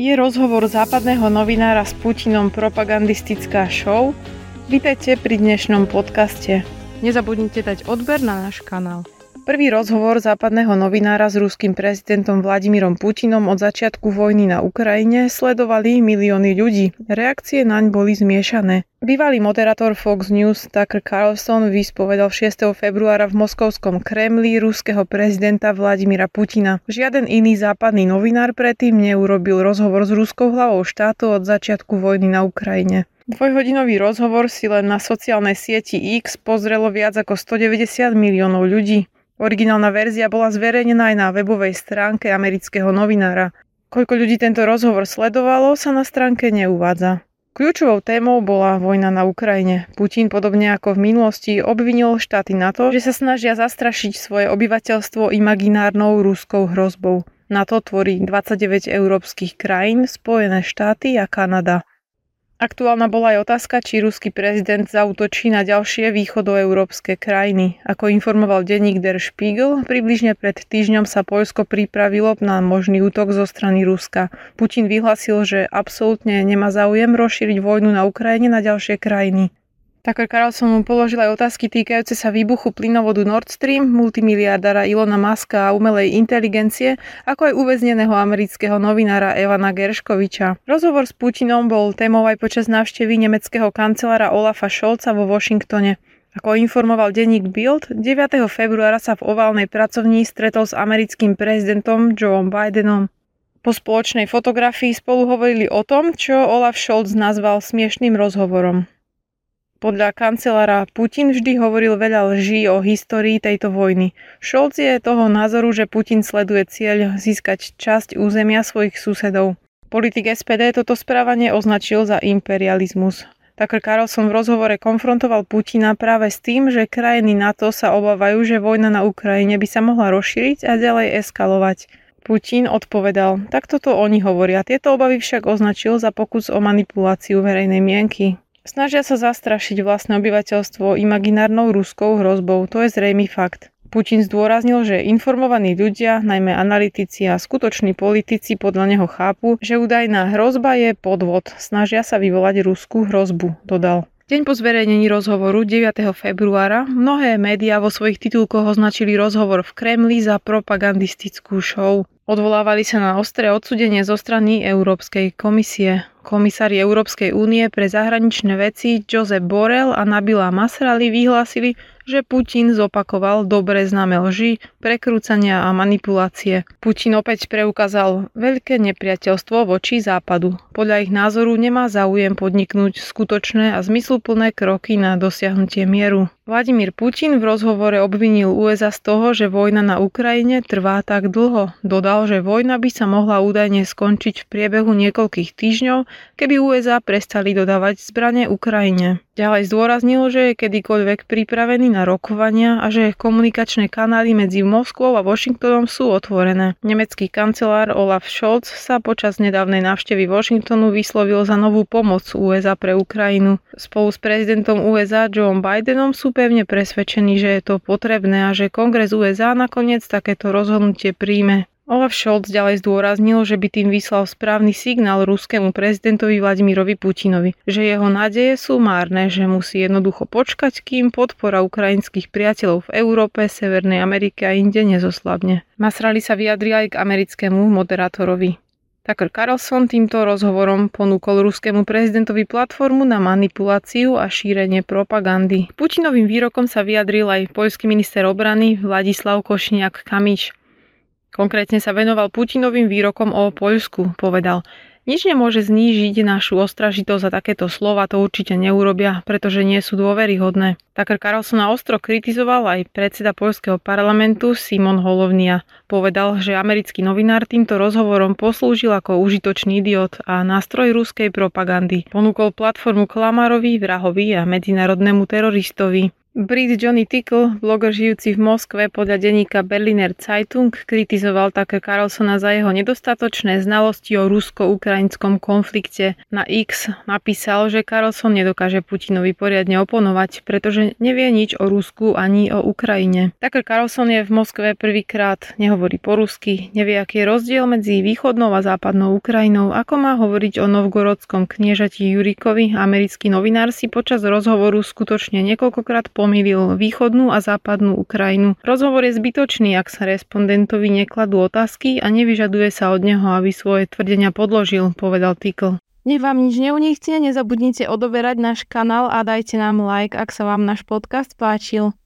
Je rozhovor západného novinára s Putinom propagandistická show? Vítajte pri dnešnom podcaste. Nezabudnite dať odber na náš kanál. Prvý rozhovor západného novinára s ruským prezidentom Vladimírom Putinom od začiatku vojny na Ukrajine sledovali milióny ľudí. Reakcie naň boli zmiešané. Bývalý moderátor Fox News Tucker Carlson vyspovedal 6. februára v moskovskom Kremli ruského prezidenta Vladimíra Putina. Žiaden iný západný novinár predtým neurobil rozhovor s ruskou hlavou štátu od začiatku vojny na Ukrajine. Dvojhodinový rozhovor si len na sociálnej sieti X pozrelo viac ako 190 miliónov ľudí. Originálna verzia bola zverejnená aj na webovej stránke amerického novinára. Koľko ľudí tento rozhovor sledovalo, sa na stránke neuvádza. Kľúčovou témou bola vojna na Ukrajine. Putin, podobne ako v minulosti, obvinil štáty na to, že sa snažia zastrašiť svoje obyvateľstvo imaginárnou ruskou hrozbou. Na to tvorí 29 európskych krajín, Spojené štáty a Kanada. Aktuálna bola aj otázka, či ruský prezident zautočí na ďalšie východoeurópske krajiny. Ako informoval denník Der Spiegel, približne pred týždňom sa Poľsko pripravilo na možný útok zo strany Ruska. Putin vyhlasil, že absolútne nemá záujem rozšíriť vojnu na Ukrajine na ďalšie krajiny. Tucker Carlson mu položil aj otázky týkajúce sa výbuchu plynovodu Nord Stream, multimiliardára Ilona Maska a umelej inteligencie, ako aj uväzneného amerického novinára Evana Gerškoviča. Rozhovor s Putinom bol témou aj počas návštevy nemeckého kancelára Olafa Scholza vo Washingtone. Ako informoval denník Bild, 9. februára sa v oválnej pracovní stretol s americkým prezidentom Joe Bidenom. Po spoločnej fotografii spolu hovorili o tom, čo Olaf Scholz nazval smiešným rozhovorom. Podľa kancelára Putin vždy hovoril veľa lží o histórii tejto vojny. Scholz je toho názoru, že Putin sleduje cieľ získať časť územia svojich susedov. Politik SPD toto správanie označil za imperializmus. Tucker Carlson v rozhovore konfrontoval Putina práve s tým, že krajiny NATO sa obávajú, že vojna na Ukrajine by sa mohla rozšíriť a ďalej eskalovať. Putin odpovedal, takto to oni hovoria. Tieto obavy však označil za pokus o manipuláciu verejnej mienky. Snažia sa zastrašiť vlastné obyvateľstvo imaginárnou ruskou hrozbou, to je zrejmý fakt. Putin zdôraznil, že informovaní ľudia, najmä analytici a skutoční politici podľa neho chápu, že údajná hrozba je podvod, snažia sa vyvolať ruskú hrozbu, dodal. Deň po zverejnení rozhovoru 9. februára mnohé médiá vo svojich titulkoch označili rozhovor v Kremli za propagandistickú show. Odvolávali sa na ostré odsudenie zo strany Európskej komisie. Komisári Európskej únie pre zahraničné veci Josep Borrell a Nabila Masrali vyhlásili, že Putin zopakoval dobre známe lži, prekrúcania a manipulácie. Putin opäť preukázal veľké nepriateľstvo voči západu. Podľa ich názoru nemá záujem podniknúť skutočné a zmysluplné kroky na dosiahnutie mieru. Vladimír Putin v rozhovore obvinil USA z toho, že vojna na Ukrajine trvá tak dlho. Dodal, že vojna by sa mohla údajne skončiť v priebehu niekoľkých týždňov, keby USA prestali dodávať zbranie Ukrajine. Ďalej zdôraznil, že je kedykoľvek pripravený na rokovania a že komunikačné kanály medzi Moskvou a Washingtonom sú otvorené. Nemecký kancelár Olaf Scholz sa počas nedávnej návštevy Washingtonu vyslovil za novú pomoc USA pre Ukrajinu. Spolu s prezidentom USA Joe Bidenom sú pevne presvedčení, že je to potrebné a že kongres USA nakoniec takéto rozhodnutie príjme. Olaf Scholz ďalej zdôraznil, že by tým vyslal správny signál ruskému prezidentovi Vladimirovi Putinovi, že jeho nádeje sú márne, že musí jednoducho počkať, kým podpora ukrajinských priateľov v Európe, Severnej Amerike a inde nezoslabne. Masrali sa vyjadri aj k americkému moderátorovi. Tucker Carlson týmto rozhovorom ponúkol ruskému prezidentovi platformu na manipuláciu a šírenie propagandy. Putinovým výrokom sa vyjadril aj poľský minister obrany Vladislav Košniak Kamič. Konkrétne sa venoval Putinovým výrokom o Poľsku. Povedal, nič nemôže znížiť našu ostražitosť a takéto slova to určite neurobia, pretože nie sú dôveryhodné. Tucker Carlsona ostro kritizoval aj predseda poľského parlamentu Simon Holovnia. Povedal, že americký novinár týmto rozhovorom poslúžil ako užitočný idiot a nástroj ruskej propagandy. Ponúkol platformu klamárovi, vrahovi a medzinárodnému teroristovi. Brit Johnny Tickle, bloger žijúci v Moskve podľa denníka Berliner Zeitung, kritizoval také Carlsona za jeho nedostatočné znalosti o rusko-ukrajinskom konflikte. Na X napísal, že Carlson nedokáže Putinovi poriadne oponovať, pretože nevie nič o Rusku ani o Ukrajine. Tucker Carlson je v Moskve prvýkrát, nehovorí po rusky, nevie, aký je rozdiel medzi východnou a západnou Ukrajinou, ako má hovoriť o novgorodskom kniežati Jurikovi. Americký novinár si počas rozhovoru skutočne niekoľkokrát pomýlil východnú a západnú Ukrajinu. Rozhovor je zbytočný, ak sa respondentovi nekladú otázky a nevyžaduje sa od neho, aby svoje tvrdenia podložil, povedal Tickle. Nech vám nič neunichtie, nezabudnite odoberať náš kanál a dajte nám like, ak sa vám náš podcast páčil.